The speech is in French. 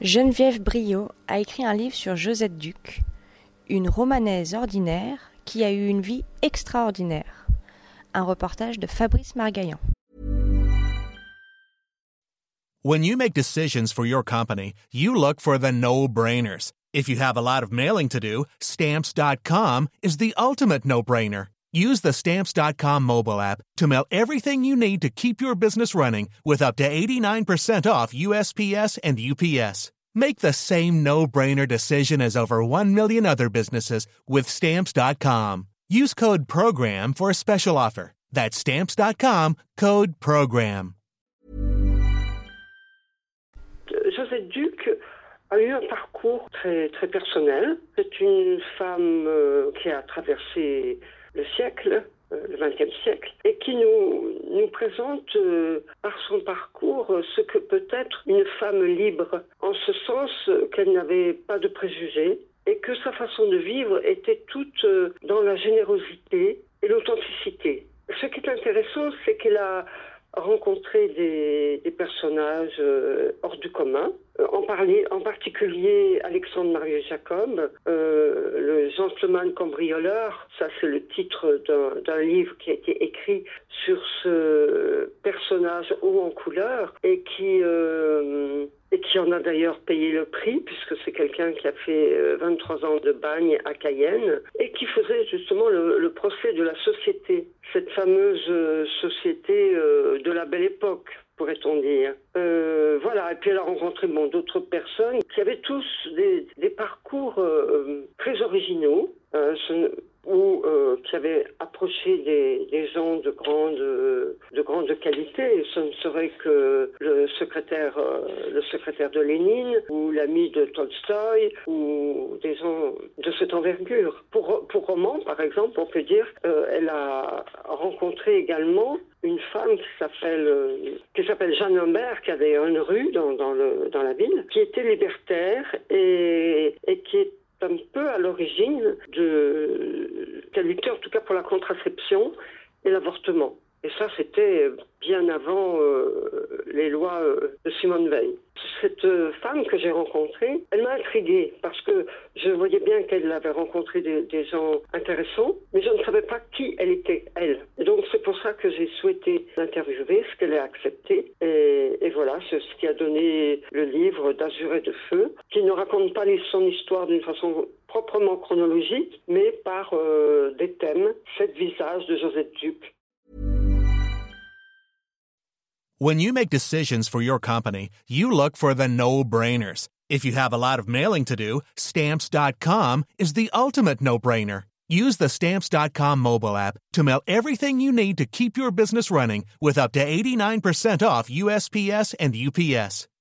Geneviève Briot a écrit un livre sur Josette Duc, une romanaise ordinaire qui a eu une vie extraordinaire. Un reportage de Fabrice Margaillan. When you make decisions for your company, you look for the no-brainers. If you have a lot of mailing to do, stamps.com is the ultimate no-brainer. Use the stamps.com mobile app to mail everything you need to keep your business running with up to 89% off USPS and UPS. Make the same no-brainer decision as over 1 million other businesses with stamps.com. Use code program for a special offer. That's stamps.com, code program. Josette Duc a eu un parcours très, très personnel. C'est une femme euh, qui a traversé le siècle, euh, le XXe siècle, et qui nous, nous présente euh, par son parcours ce que peut être une femme libre, en ce sens qu'elle n'avait pas de préjugés et que sa façon de vivre était toute euh, dans la générosité et l'authenticité. Ce qui est intéressant, c'est qu'elle a rencontré des, personnages euh, hors du commun, euh, en, parler, en particulier Alexandre Marius Jacob, euh, le gentleman cambrioleur, ça c'est le titre d'un- livre qui a été écrit sur ce personnage haut en couleur et qui, qui en a d'ailleurs payé le prix puisque c'est quelqu'un qui a fait euh, 23 ans de bagne à Cayenne et qui faisait justement le, procès de la société, cette fameuse euh, société euh, de la belle époque pourrait-on dire. Euh, voilà, et puis elle a rencontré bon, d'autres personnes qui avaient tous des, parcours euh, très originaux, euh, euh, qui approché des, gens de grande, de grande qualité. Ce ne serait que le secrétaire, euh, le secrétaire de Lénine, ou l'ami de Tolstoï, ou des gens de cette envergure. Pour, pour Roman, par exemple, on peut dire qu'elle a rencontré également une femme qui s'appelle euh, qui s'appelle Jeanne Humbert, qui avait une rue dans, dans la ville, qui était libertaire et, et qui est un peu à l'origine de qui a lutté en tout cas pour la contraception et l'avortement. Et ça, c'était bien avant euh, les lois euh, de Simone Veil. Cette euh, femme que j'ai rencontrée, elle m'a intriguée parce que je voyais bien qu'elle avait rencontré des, gens intéressants, mais je ne savais pas qui elle était, elle. Et donc c'est pour ça que j'ai souhaité l'interviewer, ce qu'elle a accepté. Et, et voilà, c'est ce qui a donné le livre d'Azur et de Feu, qui ne raconte pas son histoire d'une façon proprement chronologique, mais par euh, des thèmes, sept visages de Josette Duc. When you make decisions for your company, you look for the no-brainers. If you have a lot of mailing to do, stamps.com is the ultimate no-brainer. Use the stamps.com mobile app to mail everything you need to keep your business running with up to 89% off USPS and UPS.